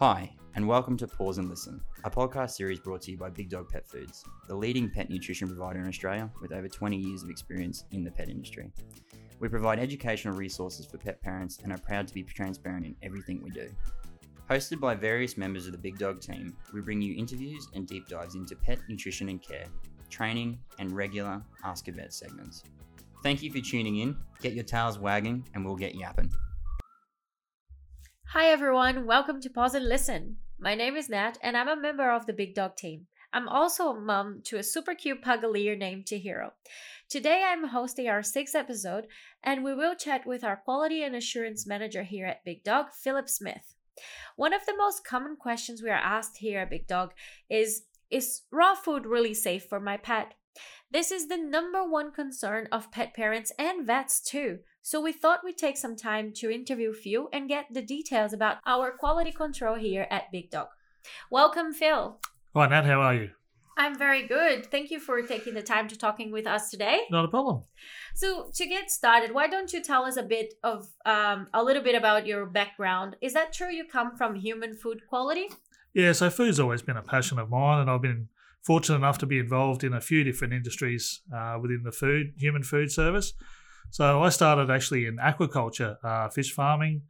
Hi, and welcome to Pause and Listen, a podcast series brought to you by Big Dog Pet Foods, the leading pet nutrition provider in Australia with over 20 years of experience in the pet industry. We provide educational resources for pet parents and are proud to be transparent in everything we do. Hosted by various members of the Big Dog team, we bring you interviews and deep dives into pet nutrition and care, training, and regular Ask a Vet segments. Thank you for tuning in. Get your tails wagging, and we'll get yapping. Hi everyone, welcome to Pause and Listen. My name is Nat and I'm a member of the Big Dog team. I'm also a mom to a super cute pugalier named Chihiro. Today I'm hosting our sixth episode and we will chat with our quality and assurance manager here at Big Dog, Philip Smith. One of the most common questions we are asked here at Big Dog is Is raw food really safe for my pet? This is the number one concern of pet parents and vets too. So we thought we'd take some time to interview Phil and get the details about our quality control here at Big Dog. Welcome, Phil. Hi, Nat. How are you? I'm very good. Thank you for taking the time to talking with us today. Not a problem. So to get started, why don't you tell us a bit of um, a little bit about your background? Is that true? You come from human food quality? Yeah, so food's always been a passion of mine, and I've been fortunate enough to be involved in a few different industries uh, within the food human food service. So I started actually in aquaculture, uh, fish farming,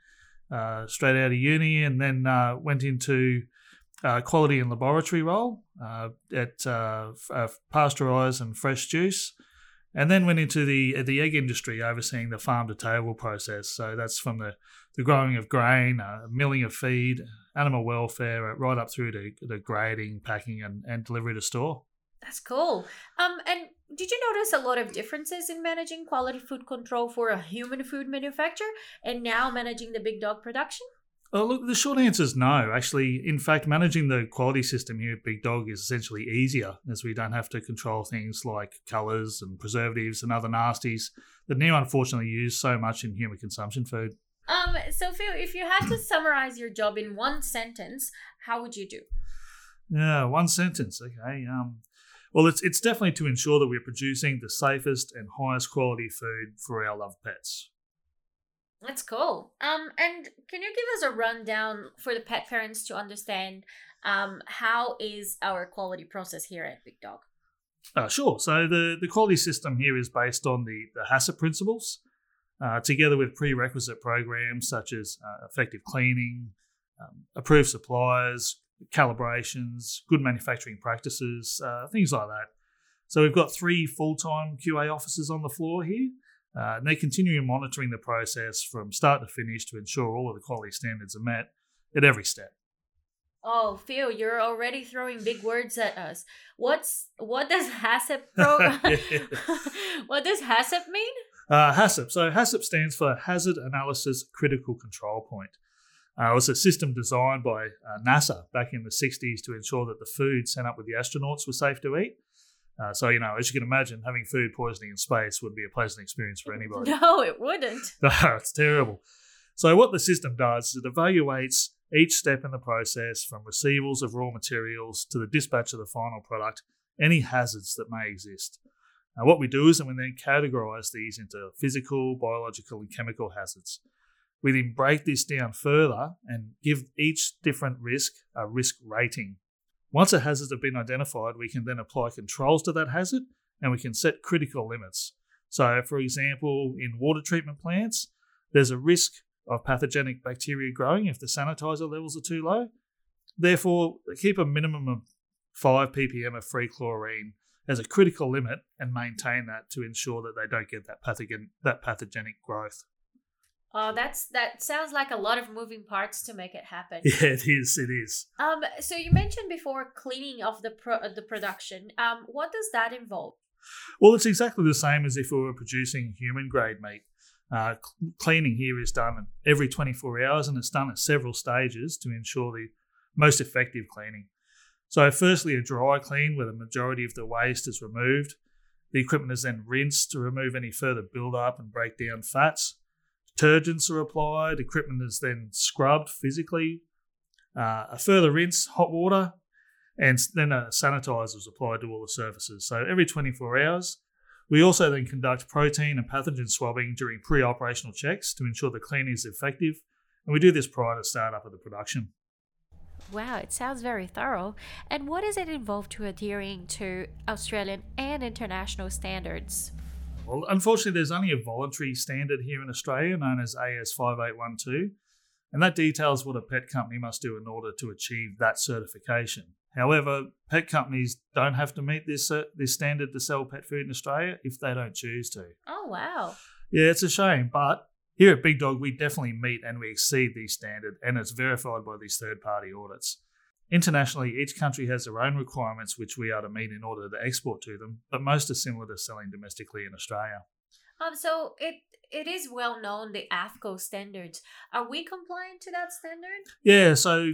uh, straight out of uni, and then uh, went into uh, quality and laboratory role uh, at uh, pasteurised and fresh juice, and then went into the the egg industry, overseeing the farm to table process. So that's from the, the growing of grain, milling of feed, animal welfare, right up through to the grading, packing, and, and delivery to store. That's cool. Um, and did you notice a lot of differences in managing quality food control for a human food manufacturer and now managing the big dog production? Oh, look, the short answer is no. Actually, in fact, managing the quality system here at Big Dog is essentially easier as we don't have to control things like colours and preservatives and other nasties that now unfortunately use so much in human consumption food. Um, so Phil, if you had to summarize your job in one sentence, how would you do? Yeah, one sentence. Okay. Um, well, it's it's definitely to ensure that we're producing the safest and highest quality food for our loved pets. That's cool. Um, and can you give us a rundown for the pet parents to understand um, how is our quality process here at Big Dog? Uh, sure. So the, the quality system here is based on the, the HACCP principles, uh, together with prerequisite programs such as uh, effective cleaning, um, approved suppliers, calibrations, good manufacturing practices, uh, things like that. So we've got three full-time QA officers on the floor here, uh, and they continue monitoring the process from start to finish to ensure all of the quality standards are met at every step. Oh, Phil, you're already throwing big words at us. What's what does HACCP pro- What does HACCP mean? Uh, HACCP. So HACCP stands for Hazard Analysis Critical Control Point. Uh, it was a system designed by uh, NASA back in the 60s to ensure that the food sent up with the astronauts was safe to eat. Uh, so, you know, as you can imagine, having food poisoning in space would be a pleasant experience for anybody. No, it wouldn't. no, it's terrible. So, what the system does is it evaluates each step in the process from receivals of raw materials to the dispatch of the final product, any hazards that may exist. Now, what we do is that we then categorize these into physical, biological, and chemical hazards. We then break this down further and give each different risk a risk rating. Once a hazard has been identified, we can then apply controls to that hazard and we can set critical limits. So, for example, in water treatment plants, there's a risk of pathogenic bacteria growing if the sanitizer levels are too low. Therefore, keep a minimum of 5 ppm of free chlorine as a critical limit and maintain that to ensure that they don't get that pathogen that pathogenic growth. Oh, that's that sounds like a lot of moving parts to make it happen. Yeah, it is. It is. Um, so you mentioned before cleaning of the pro- the production. Um, what does that involve? Well, it's exactly the same as if we were producing human grade meat. Uh, cleaning here is done every 24 hours and it's done at several stages to ensure the most effective cleaning. So, firstly, a dry clean where the majority of the waste is removed. The equipment is then rinsed to remove any further build-up and break down fats detergents are applied, equipment is then scrubbed physically, uh, a further rinse, hot water, and then a sanitizer is applied to all the surfaces. So every 24 hours. We also then conduct protein and pathogen swabbing during pre operational checks to ensure the cleaning is effective, and we do this prior to start up of the production. Wow, it sounds very thorough. And what does it involve to adhering to Australian and international standards? Well, unfortunately, there's only a voluntary standard here in Australia known as AS 5812, and that details what a pet company must do in order to achieve that certification. However, pet companies don't have to meet this uh, this standard to sell pet food in Australia if they don't choose to. Oh, wow. Yeah, it's a shame, but here at Big Dog, we definitely meet and we exceed these standards, and it's verified by these third party audits. Internationally, each country has their own requirements which we are to meet in order to export to them, but most are similar to selling domestically in Australia. Um, so it it is well known the AAFCO standards. Are we compliant to that standard? Yeah, so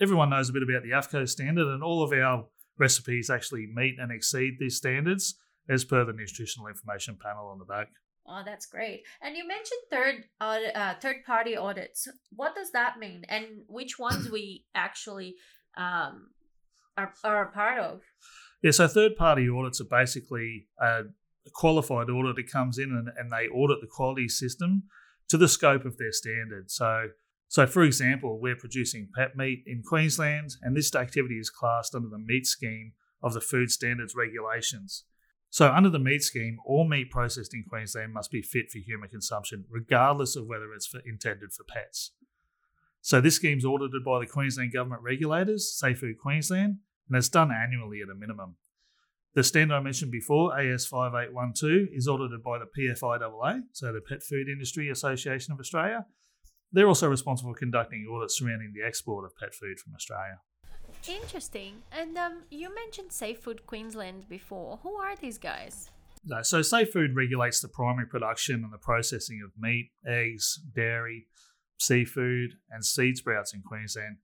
everyone knows a bit about the AAFCO standard, and all of our recipes actually meet and exceed these standards as per the nutritional information panel on the back. Oh, that's great. And you mentioned third audit, uh, third party audits. What does that mean, and which ones we actually um, are are a part of? Yeah, so third party audits are basically a qualified auditor comes in and, and they audit the quality system to the scope of their standard. So, so for example, we're producing pet meat in Queensland, and this activity is classed under the meat scheme of the food standards regulations. So, under the meat scheme, all meat processed in Queensland must be fit for human consumption, regardless of whether it's for, intended for pets. So, this scheme is audited by the Queensland government regulators, Safe Food Queensland, and it's done annually at a minimum. The standard I mentioned before, AS 5812, is audited by the PFIAA, so the Pet Food Industry Association of Australia. They're also responsible for conducting audits surrounding the export of pet food from Australia. Interesting. And um, you mentioned Safe Food Queensland before. Who are these guys? So, Safe Food regulates the primary production and the processing of meat, eggs, dairy, seafood, and seed sprouts in Queensland.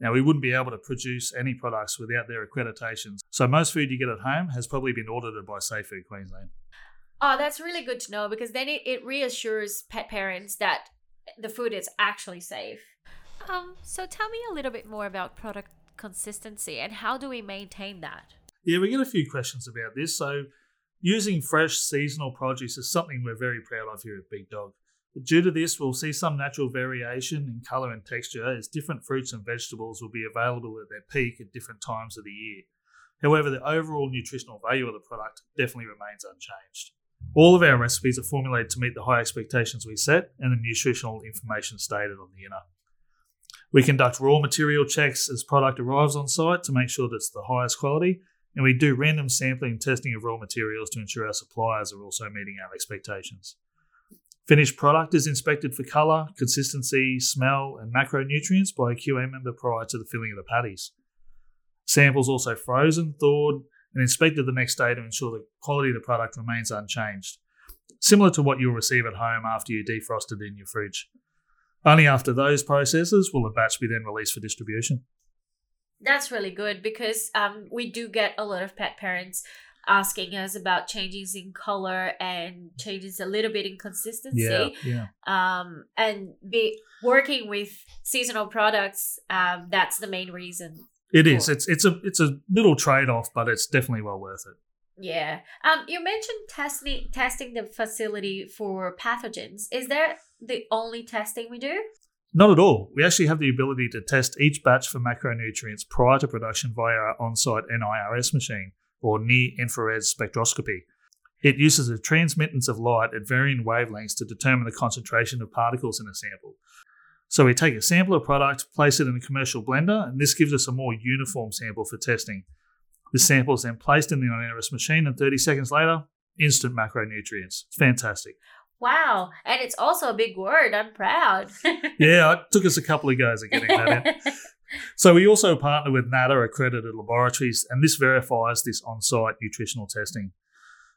Now, we wouldn't be able to produce any products without their accreditations. So, most food you get at home has probably been audited by Safe Food Queensland. Oh, that's really good to know because then it, it reassures pet parents that the food is actually safe. Um, so tell me a little bit more about product consistency and how do we maintain that? Yeah, we get a few questions about this. So, using fresh seasonal produce is something we're very proud of here at Big Dog. Due to this, we'll see some natural variation in colour and texture as different fruits and vegetables will be available at their peak at different times of the year. However, the overall nutritional value of the product definitely remains unchanged. All of our recipes are formulated to meet the high expectations we set and the nutritional information stated on the inner. We conduct raw material checks as product arrives on site to make sure that it's the highest quality, and we do random sampling and testing of raw materials to ensure our suppliers are also meeting our expectations. Finished product is inspected for colour, consistency, smell, and macronutrients by a QA member prior to the filling of the patties. Samples also frozen, thawed, and inspected the next day to ensure the quality of the product remains unchanged, similar to what you'll receive at home after you defrost it in your fridge. Only after those processes will a batch be then released for distribution. That's really good because um, we do get a lot of pet parents asking us about changes in color and changes a little bit in consistency. Yeah, yeah. Um, and be working with seasonal products. Um, that's the main reason. It is. It's it's a it's a little trade off, but it's definitely well worth it. Yeah. Um, you mentioned testing testing the facility for pathogens. Is that the only testing we do? Not at all. We actually have the ability to test each batch for macronutrients prior to production via our on site NIRS machine or near infrared spectroscopy. It uses a transmittance of light at varying wavelengths to determine the concentration of particles in a sample. So we take a sample of product, place it in a commercial blender, and this gives us a more uniform sample for testing. The sample is then placed in the NIRS machine, and 30 seconds later, instant macronutrients. It's fantastic. Wow. And it's also a big word. I'm proud. yeah, it took us a couple of goes at getting that in. So we also partner with NATA accredited laboratories, and this verifies this on-site nutritional testing.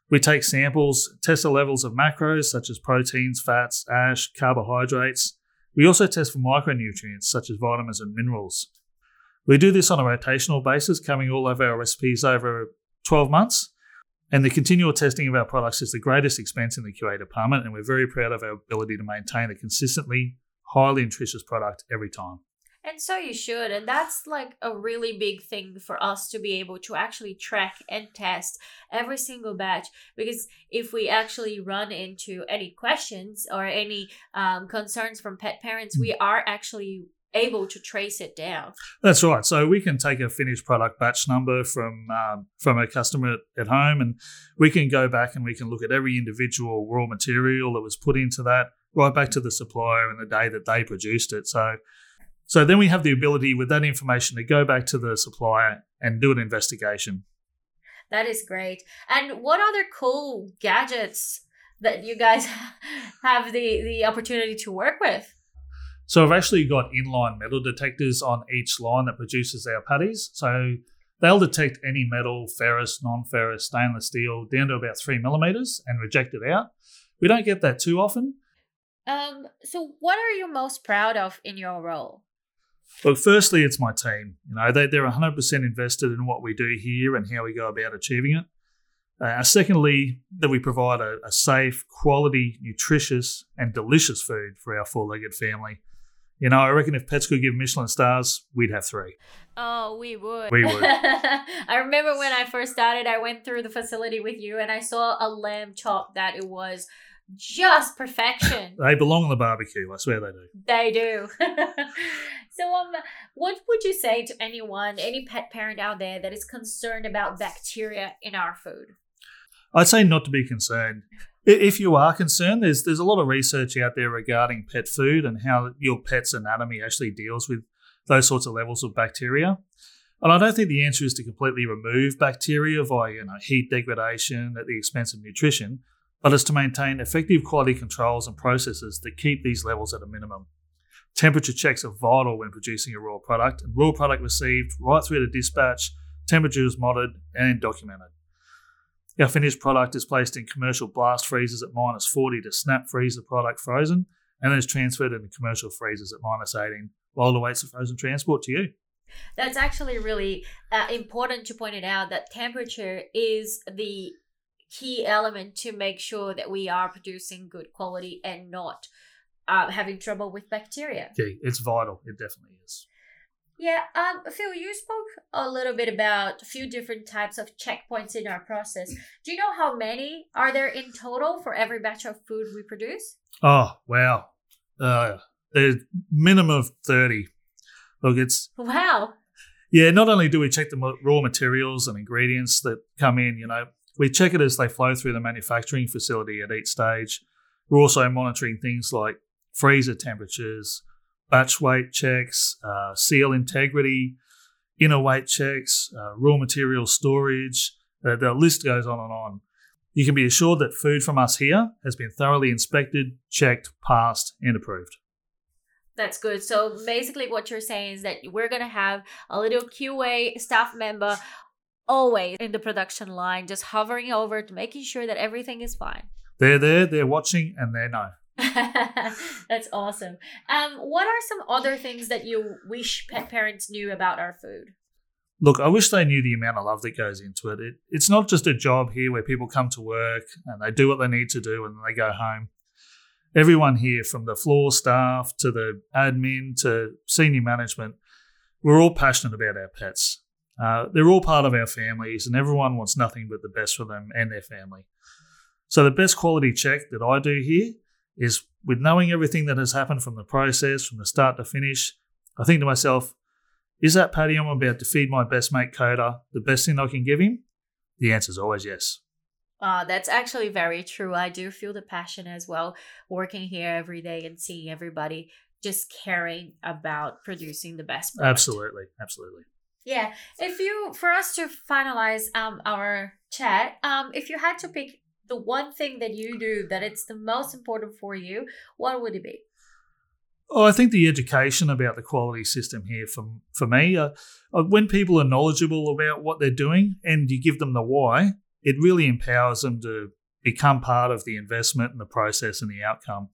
We take samples, test the levels of macros such as proteins, fats, ash, carbohydrates. We also test for micronutrients such as vitamins and minerals. We do this on a rotational basis, covering all of our recipes over 12 months. And the continual testing of our products is the greatest expense in the QA department, and we're very proud of our ability to maintain a consistently highly nutritious product every time. And so you should. And that's like a really big thing for us to be able to actually track and test every single batch. Because if we actually run into any questions or any um, concerns from pet parents, we are actually able to trace it down. That's right. So we can take a finished product batch number from um, from a customer at home, and we can go back and we can look at every individual raw material that was put into that, right back to the supplier and the day that they produced it. So, so then we have the ability with that information to go back to the supplier and do an investigation. That is great. And what other cool gadgets that you guys have the the opportunity to work with? So I've actually got inline metal detectors on each line that produces our patties. So they'll detect any metal, ferrous, non-ferrous, stainless steel down to about three millimeters and reject it out. We don't get that too often. Um, so what are you most proud of in your role? Look, firstly, it's my team. You know, they, they're 100% invested in what we do here and how we go about achieving it. Uh, secondly, that we provide a, a safe, quality, nutritious, and delicious food for our four-legged family. You know, I reckon if pets could give Michelin stars, we'd have three. Oh, we would. We would. I remember when I first started, I went through the facility with you and I saw a lamb chop that it was just perfection. They belong on the barbecue. I swear they do. They do. so, um, what would you say to anyone, any pet parent out there that is concerned about bacteria in our food? I'd say not to be concerned. If you are concerned, there's there's a lot of research out there regarding pet food and how your pet's anatomy actually deals with those sorts of levels of bacteria. And I don't think the answer is to completely remove bacteria via you know, heat degradation at the expense of nutrition, but it's to maintain effective quality controls and processes that keep these levels at a minimum. Temperature checks are vital when producing a raw product, and raw product received right through to dispatch, temperature is monitored and documented. Our finished product is placed in commercial blast freezers at minus 40 to snap freeze the product frozen, and then is transferred into commercial freezers at minus 18 while it awaits the frozen transport to you. That's actually really uh, important to point it out that temperature is the key element to make sure that we are producing good quality and not uh, having trouble with bacteria. Yeah, it's vital. It definitely is. Yeah, um, Phil, you spoke a little bit about a few different types of checkpoints in our process. Do you know how many are there in total for every batch of food we produce? Oh, wow. Uh, there's minimum of 30. Look, it's Wow. Yeah, not only do we check the raw materials and ingredients that come in, you know, we check it as they flow through the manufacturing facility at each stage. We're also monitoring things like freezer temperatures, batch weight checks, uh, seal integrity, inner weight checks, uh, raw material storage. The, the list goes on and on. You can be assured that food from us here has been thoroughly inspected, checked, passed, and approved. That's good. So basically, what you're saying is that we're going to have a little QA staff member always in the production line, just hovering over to making sure that everything is fine. They're there, they're watching, and they know. That's awesome. Um, what are some other things that you wish pet parents knew about our food? Look, I wish they knew the amount of love that goes into it. it. It's not just a job here where people come to work and they do what they need to do and they go home. Everyone here, from the floor staff to the admin to senior management, we're all passionate about our pets. Uh, they're all part of our families, and everyone wants nothing but the best for them and their family. So, the best quality check that I do here is with knowing everything that has happened from the process, from the start to finish, I think to myself, is that patty I'm about to feed my best mate Coda the best thing I can give him? The answer is always yes. Uh, that's actually very true. I do feel the passion as well, working here every day and seeing everybody just caring about producing the best product. Absolutely, absolutely. Yeah. If you, for us to finalize um our chat, um, if you had to pick the one thing that you do that it's the most important for you, what would it be? Oh, I think the education about the quality system here, for for me, uh, uh, when people are knowledgeable about what they're doing and you give them the why, it really empowers them to become part of the investment and the process and the outcome.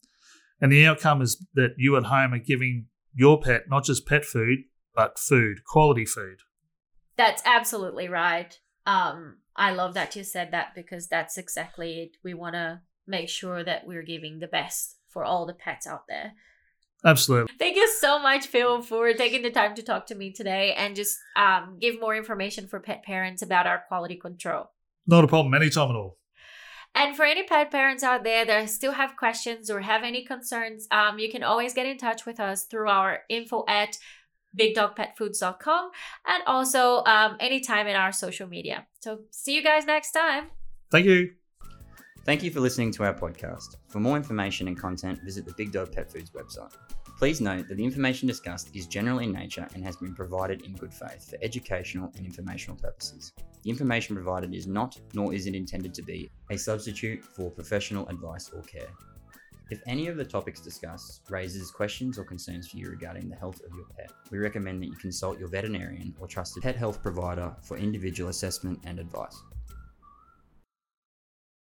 And the outcome is that you at home are giving your pet not just pet food, but food, quality food. That's absolutely right. Um, I love that you said that because that's exactly it. We want to make sure that we're giving the best for all the pets out there. Absolutely. Thank you so much, Phil, for taking the time to talk to me today and just um, give more information for pet parents about our quality control. Not a problem anytime at all. And for any pet parents out there that still have questions or have any concerns, um, you can always get in touch with us through our info at bigdogpetfoods.com and also um, anytime in our social media. So see you guys next time. Thank you. Thank you for listening to our podcast. For more information and content, visit the Big Dog Pet Foods website. Please note that the information discussed is general in nature and has been provided in good faith for educational and informational purposes. The information provided is not, nor is it intended to be, a substitute for professional advice or care. If any of the topics discussed raises questions or concerns for you regarding the health of your pet, we recommend that you consult your veterinarian or trusted pet health provider for individual assessment and advice.